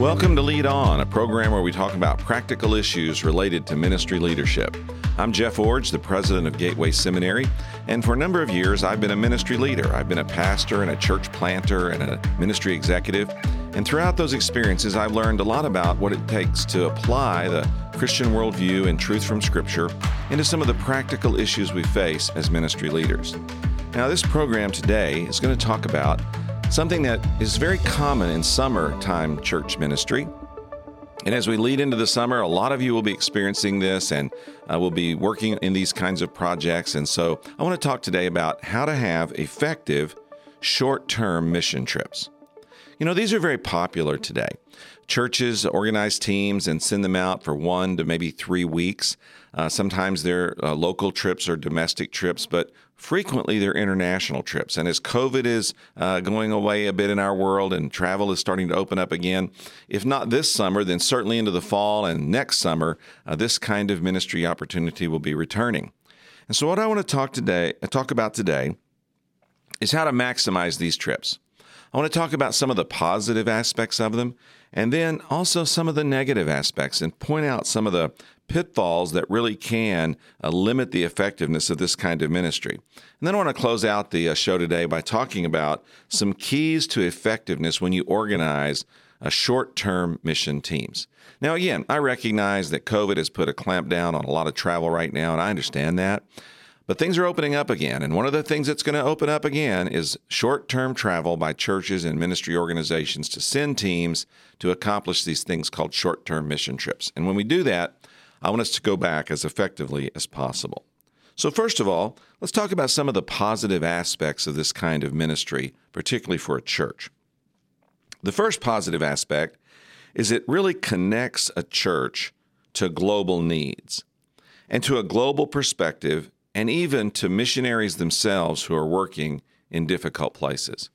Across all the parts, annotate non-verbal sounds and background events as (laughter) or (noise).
Welcome to Lead On, a program where we talk about practical issues related to ministry leadership. I'm Jeff Iorg, the president of Gateway Seminary, and for a number of years I've been a ministry leader. I've been a pastor and a church planter and a ministry executive. And throughout those experiences, I've learned a lot about what it takes to apply the Christian worldview and truth from Scripture into some of the practical issues we face as ministry leaders. Now, this program today is going to talk about something that is very common in summertime church ministry. And as we lead into the summer, a lot of you will be experiencing this and uh, will be working in these kinds of projects. And so I want to talk today about how to have effective short term mission trips. You know, these are very popular today. Churches organize teams and send them out for one to maybe three weeks. Uh, sometimes they're uh, local trips or domestic trips, but frequently they're international trips. And as COVID is uh, going away a bit in our world and travel is starting to open up again, if not this summer, then certainly into the fall and next summer, uh, this kind of ministry opportunity will be returning. And so, what I want to talk today, talk about today, is how to maximize these trips. I want to talk about some of the positive aspects of them and then also some of the negative aspects and point out some of the pitfalls that really can uh, limit the effectiveness of this kind of ministry. And then I want to close out the uh, show today by talking about some keys to effectiveness when you organize a short term mission teams. Now, again, I recognize that COVID has put a clamp down on a lot of travel right now, and I understand that. But things are opening up again. And one of the things that's going to open up again is short term travel by churches and ministry organizations to send teams to accomplish these things called short term mission trips. And when we do that, I want us to go back as effectively as possible. So, first of all, let's talk about some of the positive aspects of this kind of ministry, particularly for a church. The first positive aspect is it really connects a church to global needs and to a global perspective and even to missionaries themselves who are working in difficult places.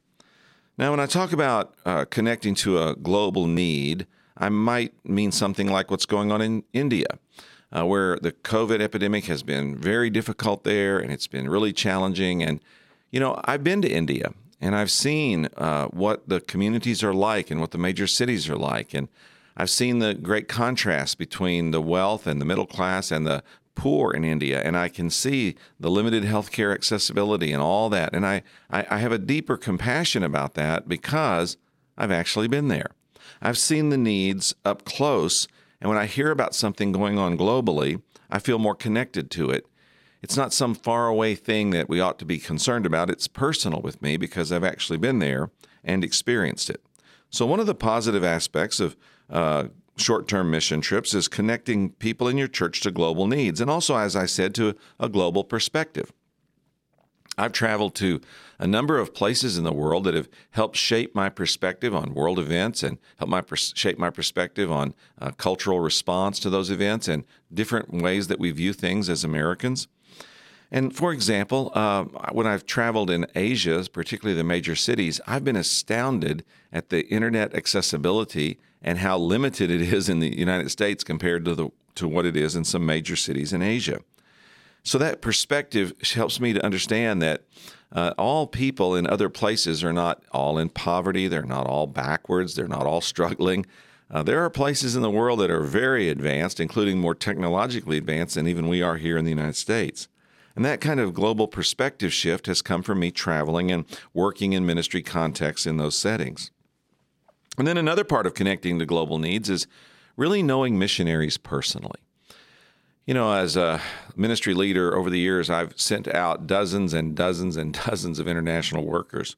Now, when I talk about uh, connecting to a global need, I might mean something like what's going on in India, uh, where the COVID epidemic has been very difficult there and it's been really challenging. And, you know, I've been to India and I've seen uh, what the communities are like and what the major cities are like. And I've seen the great contrast between the wealth and the middle class and the poor in India, and I can see the limited healthcare accessibility and all that. And I, I, I have a deeper compassion about that because I've actually been there. I've seen the needs up close, and when I hear about something going on globally, I feel more connected to it. It's not some faraway thing that we ought to be concerned about. It's personal with me because I've actually been there and experienced it. So, one of the positive aspects of uh, short term mission trips is connecting people in your church to global needs and also, as I said, to a global perspective. I've traveled to a number of places in the world that have helped shape my perspective on world events and help my pers- shape my perspective on uh, cultural response to those events and different ways that we view things as Americans. And for example, uh, when I've traveled in Asia, particularly the major cities, I've been astounded at the internet accessibility and how limited it is in the United States compared to the to what it is in some major cities in Asia. So that perspective helps me to understand that uh, all people in other places are not all in poverty. They're not all backwards. They're not all struggling. Uh, there are places in the world that are very advanced, including more technologically advanced than even we are here in the United States. And that kind of global perspective shift has come from me traveling and working in ministry contexts in those settings. And then another part of connecting to global needs is really knowing missionaries personally. You know, as a ministry leader over the years, I've sent out dozens and dozens and (laughs) dozens of international workers.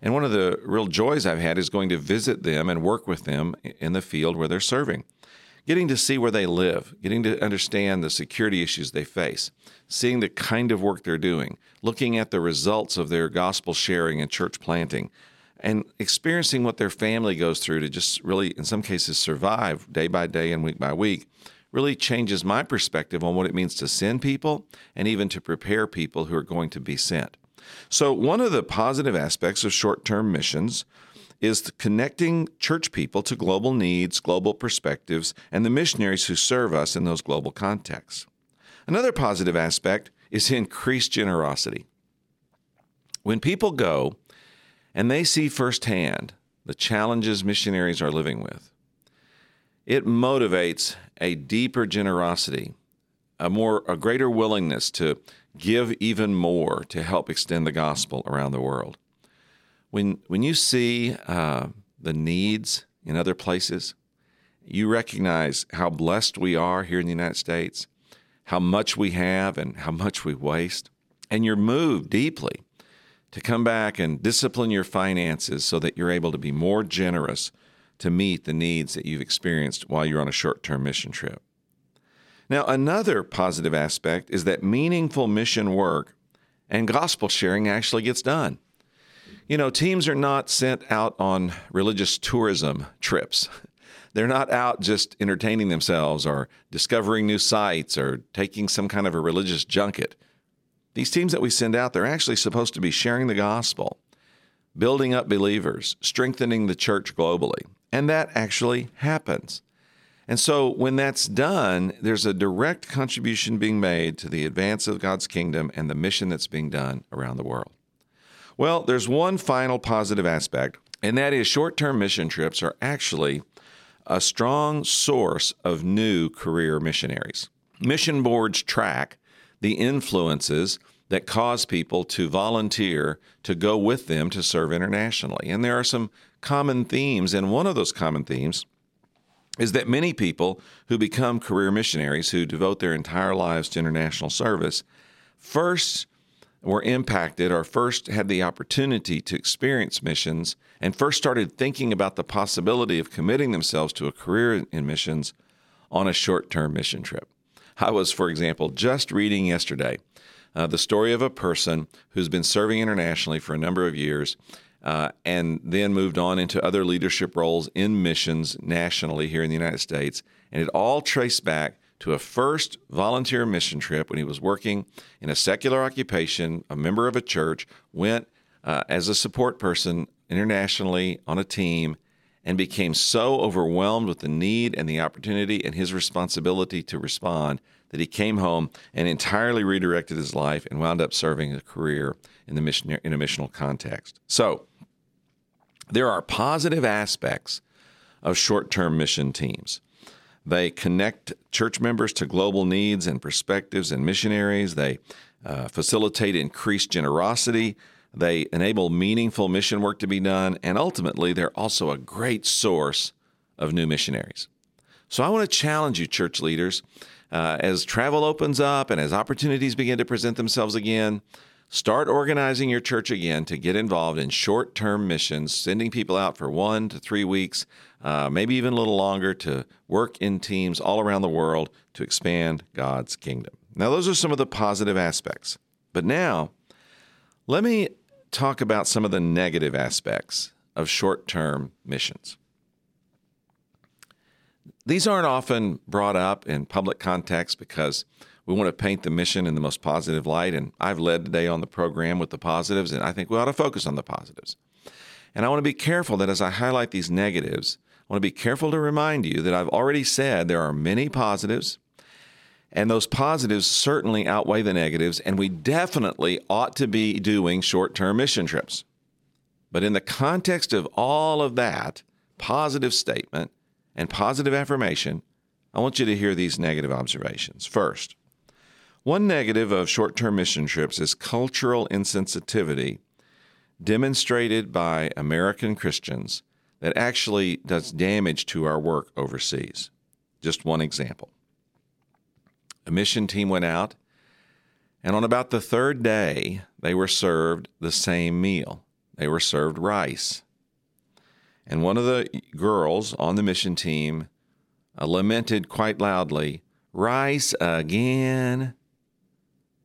And one of the real joys I've had is going to visit them and work with them in the field where they're serving. Getting to see where they live, getting to understand the security issues they face, seeing the kind of work they're doing, looking at the results of their gospel sharing and church planting, and experiencing what their family goes through to just really, in some cases, survive day by day and week by week really changes my perspective on what it means to send people and even to prepare people who are going to be sent. So, one of the positive aspects of short term missions is connecting church people to global needs, global perspectives, and the missionaries who serve us in those global contexts. Another positive aspect is increased generosity. When people go and they see firsthand the challenges missionaries are living with, it motivates a deeper generosity, a more a greater willingness to give even more to help extend the gospel around the world. When when you see uh, the needs in other places, you recognize how blessed we are here in the United States, how much we have and how much we waste, and you're moved deeply to come back and discipline your finances so that you're able to be more generous to meet the needs that you've experienced while you're on a short term mission trip. Now, another positive aspect is that meaningful mission work and gospel sharing actually gets done. You know, teams are not sent out on religious tourism trips. (laughs) They're not out just entertaining themselves or discovering new sites or taking some kind of a religious junket. These teams that we send out, they're actually supposed to be sharing the gospel, building up believers, strengthening the church globally. And that actually happens. And so when that's done, there's a direct contribution being made to the advance of God's kingdom and the mission that's being done around the world. Well, there's one final positive aspect, and that is short term mission trips are actually a strong source of new career missionaries. Mission boards track the influences that cause people to volunteer to go with them to serve internationally. And there are some common themes, and one of those common themes is that many people who become career missionaries who devote their entire lives to international service first were impacted or first had the opportunity to experience missions and first started thinking about the possibility of committing themselves to a career in missions on a short term mission trip. I was, for example, just reading yesterday uh, the story of a person who's been serving internationally for a number of years uh, and then moved on into other leadership roles in missions nationally here in the United States. And it all traced back to a first volunteer mission trip when he was working in a secular occupation, a member of a church, went uh, as a support person internationally on a team, and became so overwhelmed with the need and the opportunity and his responsibility to respond that he came home and entirely redirected his life and wound up serving a career in the mission in a missional context. So there are positive aspects of short-term mission teams. They connect church members to global needs and perspectives and missionaries. They uh, facilitate increased generosity. They enable meaningful mission work to be done. And ultimately, they're also a great source of new missionaries. So I want to challenge you, church leaders, uh, as travel opens up and as opportunities begin to present themselves again, start organizing your church again to get involved in short term missions, sending people out for one to three weeks, uh, maybe even a little longer, to work in teams all around the world to expand God's kingdom. Now, those are some of the positive aspects. But now, let me talk about some of the negative aspects of short term missions. These aren't often brought up in public context because we want to paint the mission in the most positive light. And I've led today on the program with the positives, and I think we ought to focus on the positives. And I want to be careful that as I highlight these negatives, I want to be careful to remind you that I've already said there are many positives, and those positives certainly outweigh the negatives, and we definitely ought to be doing short term mission trips. But in the context of all of that positive statement and positive affirmation, I want you to hear these negative observations. First, one negative of short term mission trips is cultural insensitivity demonstrated by American Christians that actually does damage to our work overseas. Just one example. A mission team went out, and on about the third day, they were served the same meal. They were served rice. And one of the girls on the mission team uh, lamented quite loudly, Rice again?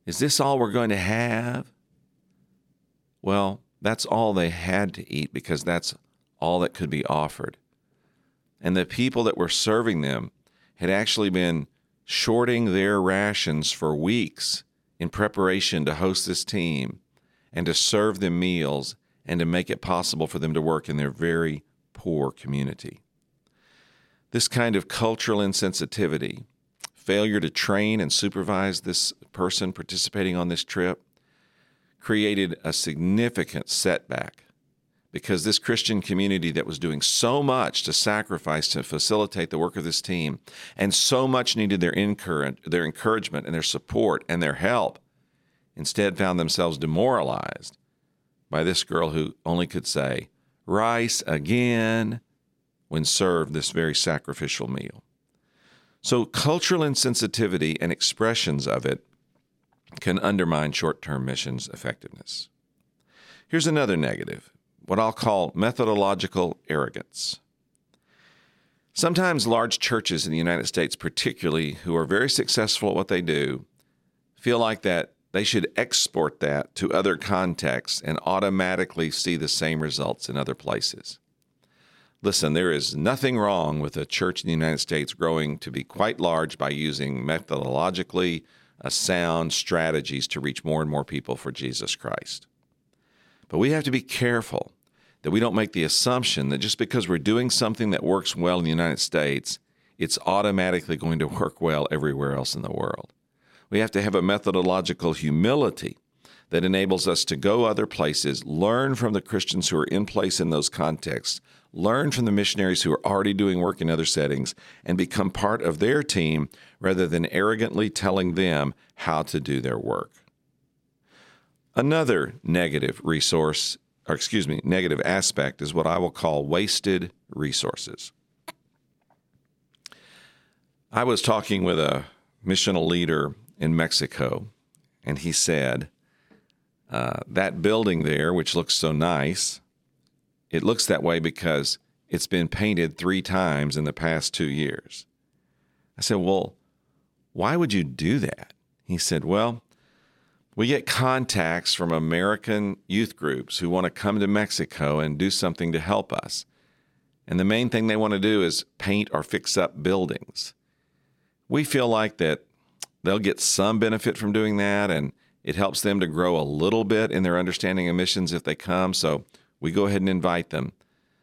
Is this all we're going to have? Well, that's all they had to eat because that's all that could be offered. And the people that were serving them had actually been shorting their rations for weeks in preparation to host this team and to serve them meals and to make it possible for them to work in their very poor community. This kind of cultural insensitivity failure to train and supervise this person participating on this trip created a significant setback because this Christian community that was doing so much to sacrifice to facilitate the work of this team and so much needed their, their encouragement and their support and their help instead found themselves demoralized by this girl who only could say, rice again, when served this very sacrificial meal. So, cultural insensitivity and expressions of it can undermine short term missions' effectiveness. Here's another negative what I'll call methodological arrogance. Sometimes large churches in the United States, particularly, who are very successful at what they do, feel like that they should export that to other contexts and automatically see the same results in other places. Listen, there is nothing wrong with a church in the United States growing to be quite large by using methodologically sound strategies to reach more and more people for Jesus Christ. But we have to be careful that we don't make the assumption that just because we're doing something that works well in the United States, it's automatically going to work well everywhere else in the world. We have to have a methodological humility that enables us to go other places, learn from the Christians who are in place in those contexts, learn from the missionaries who are already doing work in other settings, and become part of their team rather than arrogantly telling them how to do their work. Another negative resource, or excuse me, negative aspect is what I will call wasted resources. I was talking with a missional leader in Mexico, and he said, uh, That building there, which looks so nice, it looks that way because it's been painted three times in the past two years. I said, Well, why would you do that? He said, Well, we get contacts from American youth groups who want to come to Mexico and do something to help us. And the main thing they want to do is paint or fix up buildings. We feel like that they'll get some benefit from doing that and it helps them to grow a little bit in their understanding of missions if they come. So we go ahead and invite them.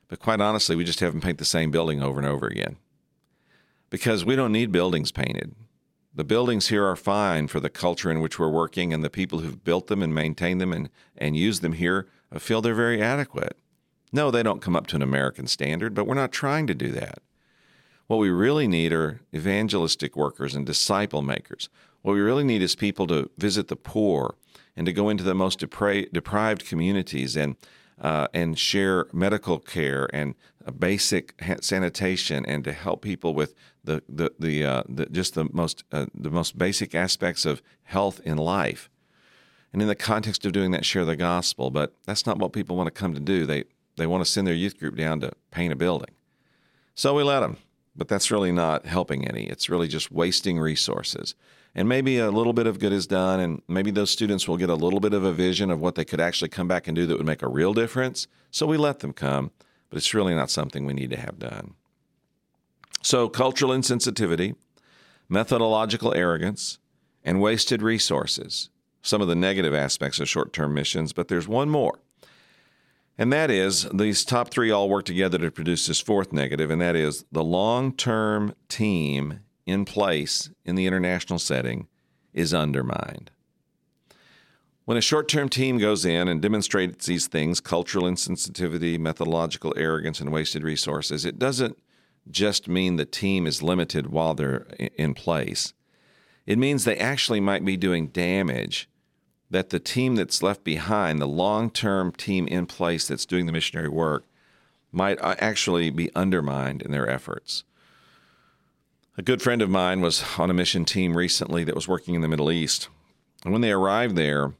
But quite honestly, we just have them paint the same building over and over again because we don't need buildings painted. The buildings here are fine for the culture in which we're working, and the people who've built them and maintained them and, and use them here feel they're very adequate. No, they don't come up to an American standard, but we're not trying to do that. What we really need are evangelistic workers and disciple makers. What we really need is people to visit the poor and to go into the most depra- deprived communities and uh, and share medical care and basic sanitation and to help people with the the the, uh, the just the most uh, the most basic aspects of health in life. And in the context of doing that, share the gospel. But that's not what people want to come to do. They they want to send their youth group down to paint a building. So we let them. But that's really not helping any. It's really just wasting resources. And maybe a little bit of good is done, and maybe those students will get a little bit of a vision of what they could actually come back and do that would make a real difference. So we let them come, but it's really not something we need to have done. So, cultural insensitivity, methodological arrogance, and wasted resources. Some of the negative aspects of short term missions, but there's one more. And that is, these top three all work together to produce this fourth negative, and that is the long term team in place in the international setting is undermined. When a short term team goes in and demonstrates these things cultural insensitivity, methodological arrogance, and wasted resources it doesn't just mean the team is limited while they're in place. It means they actually might be doing damage that the team that's left behind, the long term team in place that's doing the missionary work, might uh, actually be undermined in their efforts. A good friend of mine was on a mission team recently that was working in the Middle East. And when they arrived there,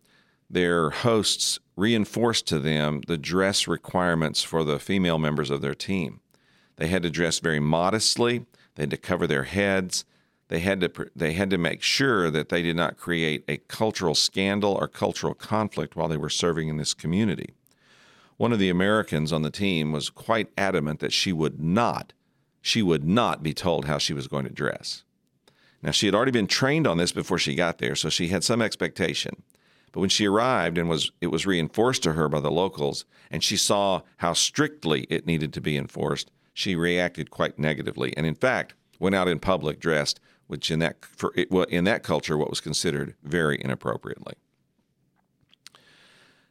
their hosts reinforced to them the dress requirements for the female members of their team. They had to dress very modestly, they had to cover their heads, they had to they had to make sure that they did not create a cultural scandal or cultural conflict while they were serving in this community. One of the Americans on the team was quite adamant that she would not she would not be told how she was going to dress. Now, she had already been trained on this before she got there, so she had some expectation. But when she arrived and was it was reinforced to her by the locals, and she saw how strictly it needed to be enforced, she reacted quite negatively, and in fact went out in public dressed, which in that for it, in that culture what was considered very inappropriately.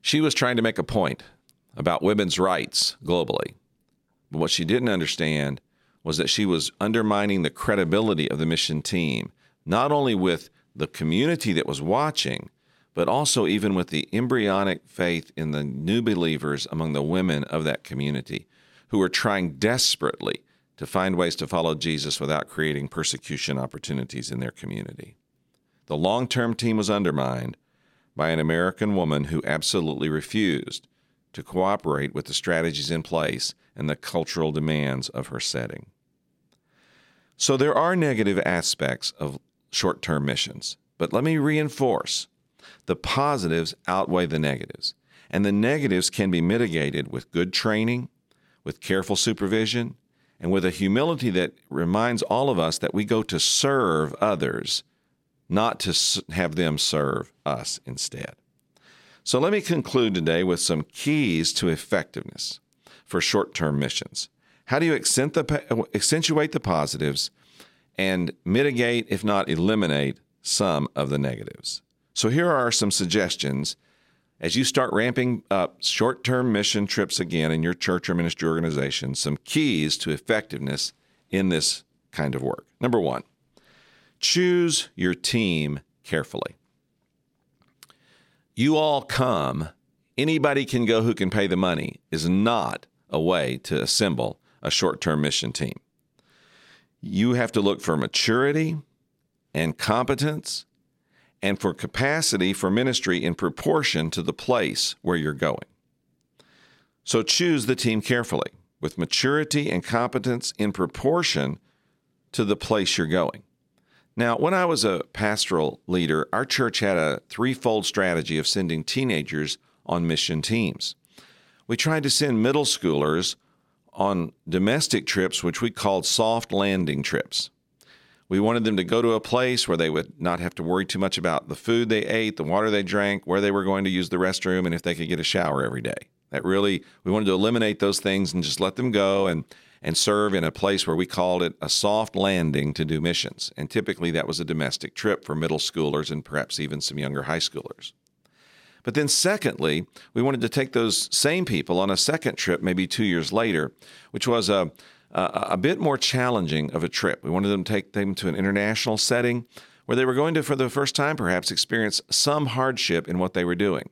She was trying to make a point about women's rights globally. But what she didn't understand was that she was undermining the credibility of the mission team, not only with the community that was watching, but also even with the embryonic faith in the new believers among the women of that community who were trying desperately to find ways to follow Jesus without creating persecution opportunities in their community. The long term team was undermined by an American woman who absolutely refused to cooperate with the strategies in place and the cultural demands of her setting. So there are negative aspects of short term missions, but let me reinforce the positives outweigh the negatives. And the negatives can be mitigated with good training, with careful supervision, and with a humility that reminds all of us that we go to serve others, not to have them serve us instead. So let me conclude today with some keys to effectiveness for short term missions. How do you accentuate the positives and mitigate, if not eliminate, some of the negatives? So here are some suggestions as you start ramping up short term mission trips again in your church or ministry organization, some keys to effectiveness in this kind of work. Number one, choose your team carefully. You all come, anybody can go who can pay the money is not a way to assemble a short term mission team. You have to look for maturity and competence and for capacity for ministry in proportion to the place where you're going. So choose the team carefully with maturity and competence in proportion to the place you're going. Now, when I was a pastoral leader, our church had a threefold strategy of sending teenagers on mission teams. We tried to send middle schoolers on domestic trips, which we called soft landing trips. We wanted them to go to a place where they would not have to worry too much about the food they ate, the water they drank, where they were going to use the restroom, and if they could get a shower every day. That really, we wanted to eliminate those things and just let them go and, and serve in a place where we called it a soft landing to do missions. And typically that was a domestic trip for middle schoolers and perhaps even some younger high schoolers. But then, secondly, we wanted to take those same people on a second trip, maybe two years later, which was a uh, a bit more challenging of a trip. We wanted them to take them to an international setting where they were going to, for the first time, perhaps experience some hardship in what they were doing.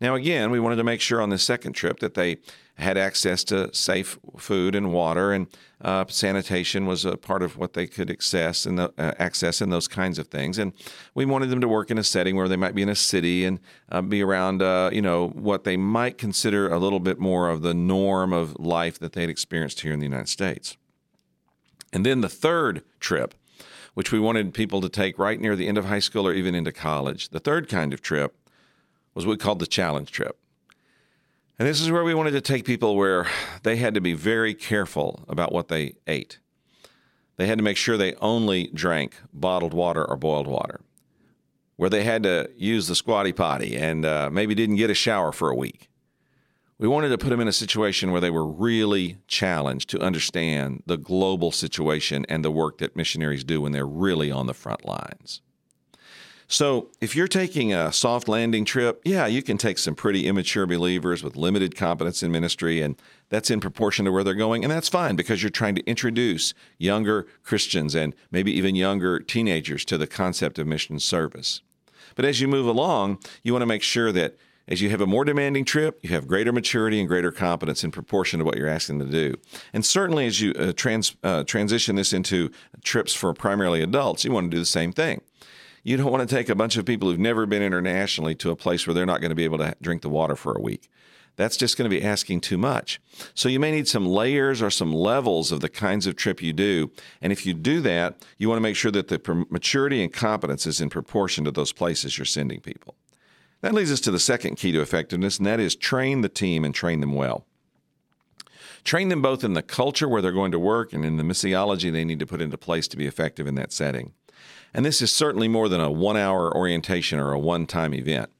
Now, again, we wanted to make sure on this second trip that they had access to safe food and water, and uh, sanitation was a part of what they could access and the, uh, access and those kinds of things. And we wanted them to work in a setting where they might be in a city and uh, be around, uh, you know, what they might consider a little bit more of the norm of life that they'd experienced here in the United States. And then the third trip, which we wanted people to take right near the end of high school or even into college, the third kind of trip was what we called the challenge trip. And this is where we wanted to take people where they had to be very careful about what they ate. They had to make sure they only drank bottled water or boiled water, where they had to use the squatty potty and uh, maybe didn't get a shower for a week. We wanted to put them in a situation where they were really challenged to understand the global situation and the work that missionaries do when they're really on the front lines. So, if you're taking a soft landing trip, yeah, you can take some pretty immature believers with limited competence in ministry, and that's in proportion to where they're going. And that's fine because you're trying to introduce younger Christians and maybe even younger teenagers to the concept of mission service. But as you move along, you want to make sure that as you have a more demanding trip, you have greater maturity and greater competence in proportion to what you're asking them to do. And certainly, as you uh, trans, uh, transition this into trips for primarily adults, you want to do the same thing you don't want to take a bunch of people who've never been internationally to a place where they're not going to be able to drink the water for a week. That's just going to be asking too much. So you may need some layers or some levels of the kinds of trip you do. And if you do that, you want to make sure that the maturity and competence is in proportion to those places you're sending people. That leads us to the second key to effectiveness, and that is train the team and train them well. Train them both in the culture where they're going to work and in the missiology they need to put into place to be effective in that setting. And this is certainly more than a one hour orientation or a one time event.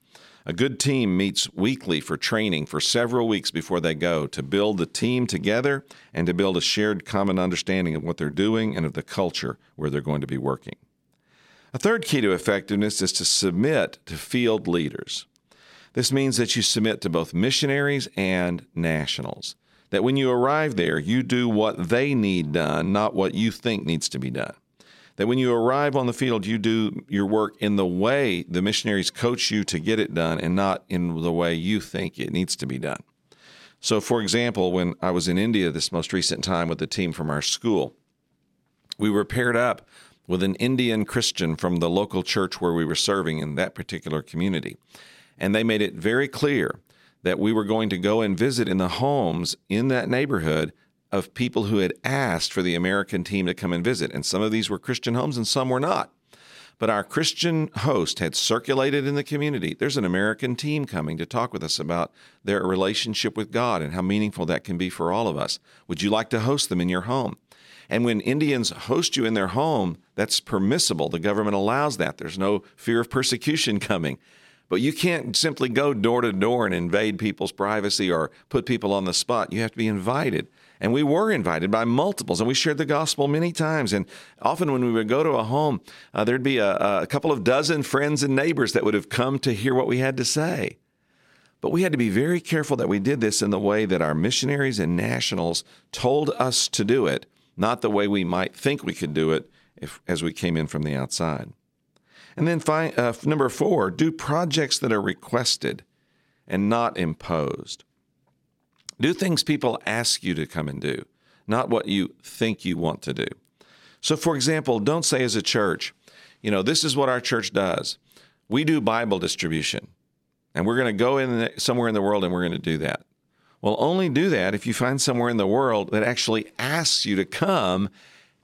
A good team meets weekly for training for several weeks before they go to build the team together and to build a shared common understanding of what they're doing and of the culture where they're going to be working. A third key to effectiveness is to submit to field leaders. This means that you submit to both missionaries and nationals. That when you arrive there, you do what they need done, not what you think needs to be done. That when you arrive on the field, you do your work in the way the missionaries coach you to get it done and not in the way you think it needs to be done. So, for example, when I was in India this most recent time with the team from our school, we were paired up with an Indian Christian from the local church where we were serving in that particular community. And they made it very clear that we were going to go and visit in the homes in that neighborhood of people who had asked for the American team to come and visit. And some of these were Christian homes and some were not. But our Christian host had circulated in the community. There's an American team coming to talk with us about their relationship with God and how meaningful that can be for all of us. Would you like to host them in your home? And when Indians host you in their home, that's permissible. The government allows that. There's no fear of persecution (laughs) coming. But you can't simply go door to door and invade people's privacy or put people on the spot. You have to be invited. And we were invited by multiples, and we shared the gospel many times. And often, when we would go to a home, uh, there'd be a, a couple of dozen friends and neighbors that would have come to hear what we had to say. But we had to be very careful that we did this in the way that our missionaries and nationals told us to do it, not the way we might think we could do it if, as we came in from the outside. And then uh, number four, do projects that are requested and not imposed. Do things people ask you to come and do, not what you think you want to do. So, for example, don't say as a church, you know, this is what our church does. We do Bible distribution, and we're going to go in the, somewhere in the world and we're going to do that. Well, only do that if you find somewhere in the world that actually asks you to come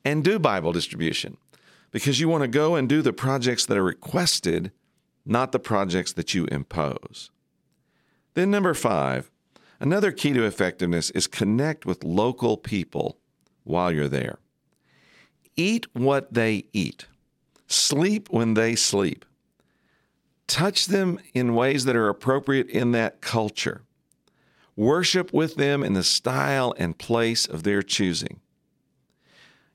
and do Bible distribution because you want to go and do the projects that are requested, not the projects that you impose. Then, number five, another key to effectiveness is connect with local people while you're there. Eat what they eat, sleep when they sleep, touch them in ways that are appropriate in that culture, worship with them in the style and place of their choosing.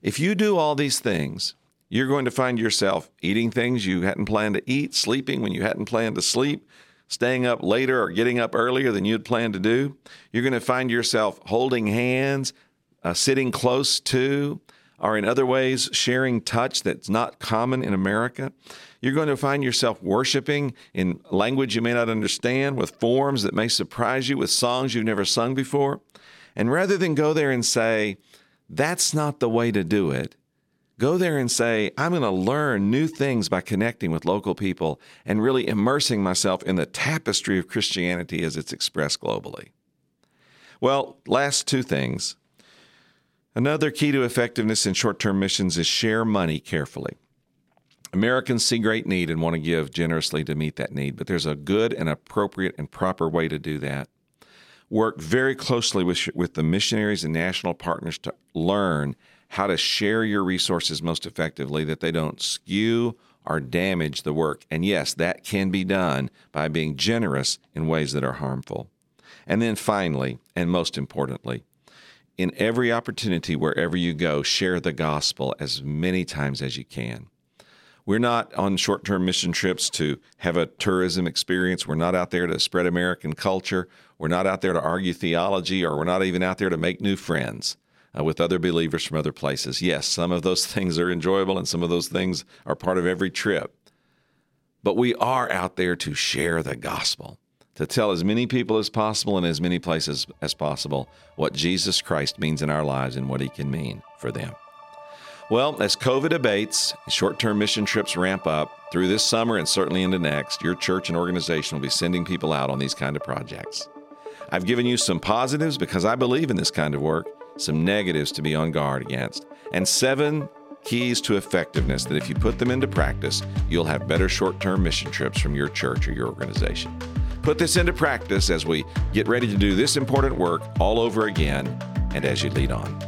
If you do all these things, you're going to find yourself eating things you hadn't planned to eat, sleeping when you hadn't planned to sleep, staying up later or getting up earlier than you'd planned to do. You're going to find yourself holding hands, uh, sitting close to, or in other ways sharing touch that's not common in America. You're going to find yourself worshiping in language you may not understand, with forms that may surprise you, with songs you've never sung before. And rather than go there and say, that's not the way to do it, Go there and say, I'm going to learn new things by connecting with local people and really immersing myself in the tapestry of Christianity as it's expressed globally. Well, last two things. Another key to effectiveness in short term missions is share money carefully. Americans see great need and want to give generously to meet that need, but there's a good and appropriate and proper way to do that. Work very closely with, with the missionaries and national partners to learn how to share your resources most effectively that they don't skew or damage the work. And yes, that can be done by being generous in ways that are harmful. And then finally, and most importantly, in every opportunity, wherever you go, share the gospel as many times as you can. We're not on short term mission trips to have a tourism experience. We're not out there to spread American culture. We're not out there to argue theology, or we're not even out there to make new friends uh, with other believers from other places. Yes, some of those (laughs) things are enjoyable and some of those things are part of every trip. But we are out there to share the gospel, to tell as many people as possible in as many places as possible what Jesus Christ means in our lives and what he can mean for them. Well, as COVID abates, short term mission trips ramp up through this summer and certainly into next, your church and organization will be sending people out on these kind of projects. I've given you some positives because I believe in this kind of work, some negatives to be on guard against, and seven keys to effectiveness that if you put them into practice, you'll have better short term mission trips from your church or your organization. Put this into practice as we get ready to do this important work all over again and as you lead on.